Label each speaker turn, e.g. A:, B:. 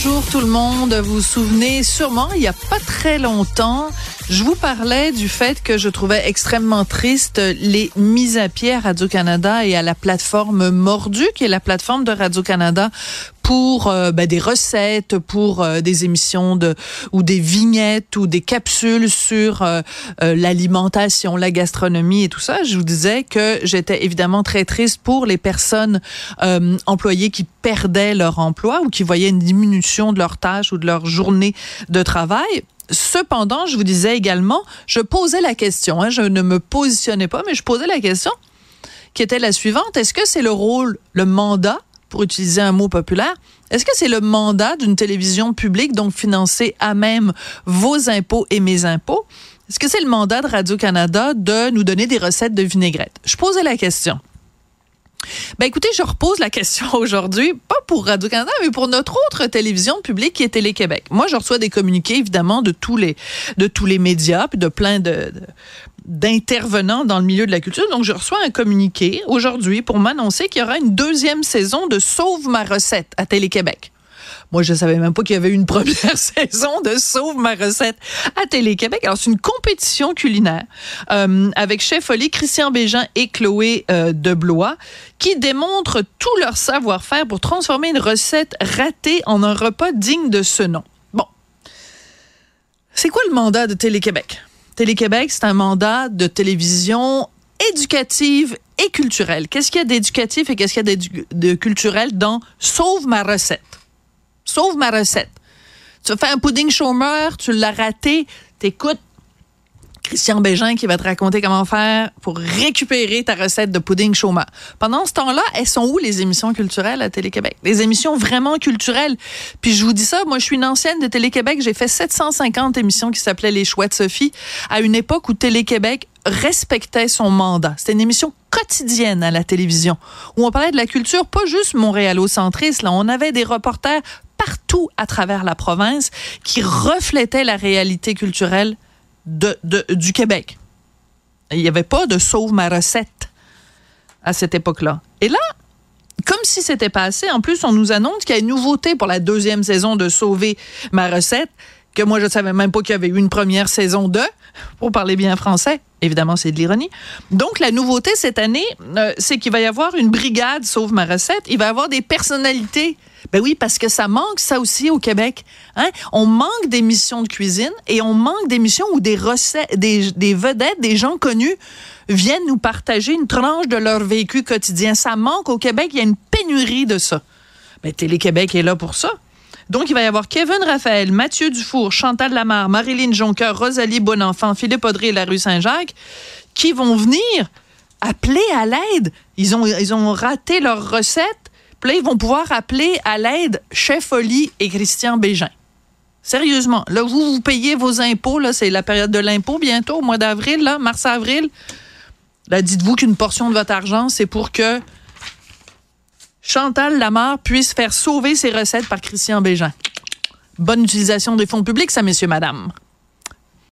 A: Bonjour tout le monde. Vous vous souvenez sûrement, il n'y a pas très longtemps, je vous parlais du fait que je trouvais extrêmement triste les mises à pied à Radio-Canada et à la plateforme Mordu, qui est la plateforme de Radio-Canada pour euh, ben, des recettes, pour euh, des émissions de ou des vignettes ou des capsules sur euh, l'alimentation, la gastronomie et tout ça. Je vous disais que j'étais évidemment très triste pour les personnes employées qui perdaient leur emploi ou qui voyaient une diminution de leur tâche ou de leur journée de travail. Cependant, je vous disais également, je posais la question, hein, je ne me positionnais pas, mais je posais la question qui était la suivante. Est-ce que c'est le rôle, le mandat pour utiliser un mot populaire, est-ce que c'est le mandat d'une télévision publique, donc financée à même vos impôts et mes impôts? Est-ce que c'est le mandat de Radio-Canada de nous donner des recettes de vinaigrette? Je posais la question. Ben écoutez, je repose la question aujourd'hui, pas pour Radio-Canada, mais pour notre autre télévision publique qui est Télé-Québec. Moi, je reçois des communiqués, évidemment, de tous les, médias, puis de plein d'intervenants dans le milieu de la culture. Donc, je reçois un communiqué aujourd'hui pour m'annoncer qu'il y aura une deuxième saison de Sauve ma recette à Télé-Québec. Moi, je savais même pas qu'il y avait une première saison de Sauve ma recette à Télé-Québec. Alors, c'est une compétition culinaire euh, avec Chef Oli, Christian Bégin et Chloé euh, Deblois qui démontrent tout leur savoir-faire pour transformer une recette ratée en un repas digne de ce nom. Bon. C'est quoi le mandat de Télé-Québec? Télé-Québec, c'est un mandat de télévision éducative et culturelle. Qu'est-ce qu'il y a d'éducatif et qu'est-ce qu'il y a de culturel dans Sauve ma recette? Sauve ma recette. Tu fais un pudding chômeur, tu l'as raté, t'écoutes Christian Bégin qui va te raconter comment faire pour récupérer ta recette de pudding chômeur. Pendant ce temps-là, elles sont où les émissions culturelles à Télé-Québec? Les émissions vraiment culturelles. Puis je vous dis ça, moi je suis une ancienne de Télé-Québec, j'ai fait 750 émissions qui s'appelaient Les Choix de Sophie à une époque où Télé-Québec respectait son mandat. C'était une émission quotidienne à la télévision où on parlait de la culture, pas juste montréalocentriste, là, on avait des reporters partout à travers la province qui reflétaient la réalité culturelle du Québec. Il n'y avait pas de sauve ma recette à cette époque-là. Et là, comme si c'était passé, en plus, on nous annonce qu'il y a une nouveauté pour la deuxième saison de Sauver ma recette, que moi, je ne savais même pas qu'il y avait eu une première saison de, pour parler bien français. Évidemment, c'est de l'ironie. Donc, la nouveauté cette année, euh, c'est qu'il va y avoir une brigade Sauve ma recette. Il va y avoir des personnalités ben oui, parce que ça manque ça aussi au Québec. Hein? On manque d'émissions de cuisine et on manque d'émissions où des recettes, des, des, vedettes, des gens connus viennent nous partager une tranche de leur vécu quotidien. Ça manque au Québec. Il y a une pénurie de ça. Mais ben, Télé-Québec est là pour ça. Donc, il va y avoir Kevin Raphaël, Mathieu Dufour, Chantal Lamarre, Marilyn Jonker, Rosalie Bonenfant, Philippe Audrey et la rue Saint-Jacques qui vont venir appeler à l'aide. Ils ont, ils ont raté leur recette puis là, ils vont pouvoir appeler à l'aide Chef Oli et Christian Bégin. Sérieusement, là, vous, vous payez vos impôts, là, c'est la période de l'impôt bientôt, au mois d'avril, là, mars-avril. Là, dites-vous qu'une portion de votre argent, c'est pour que Chantal Lamarre puisse faire sauver ses recettes par Christian Bégin. Bonne utilisation des fonds publics, ça, messieurs, madame.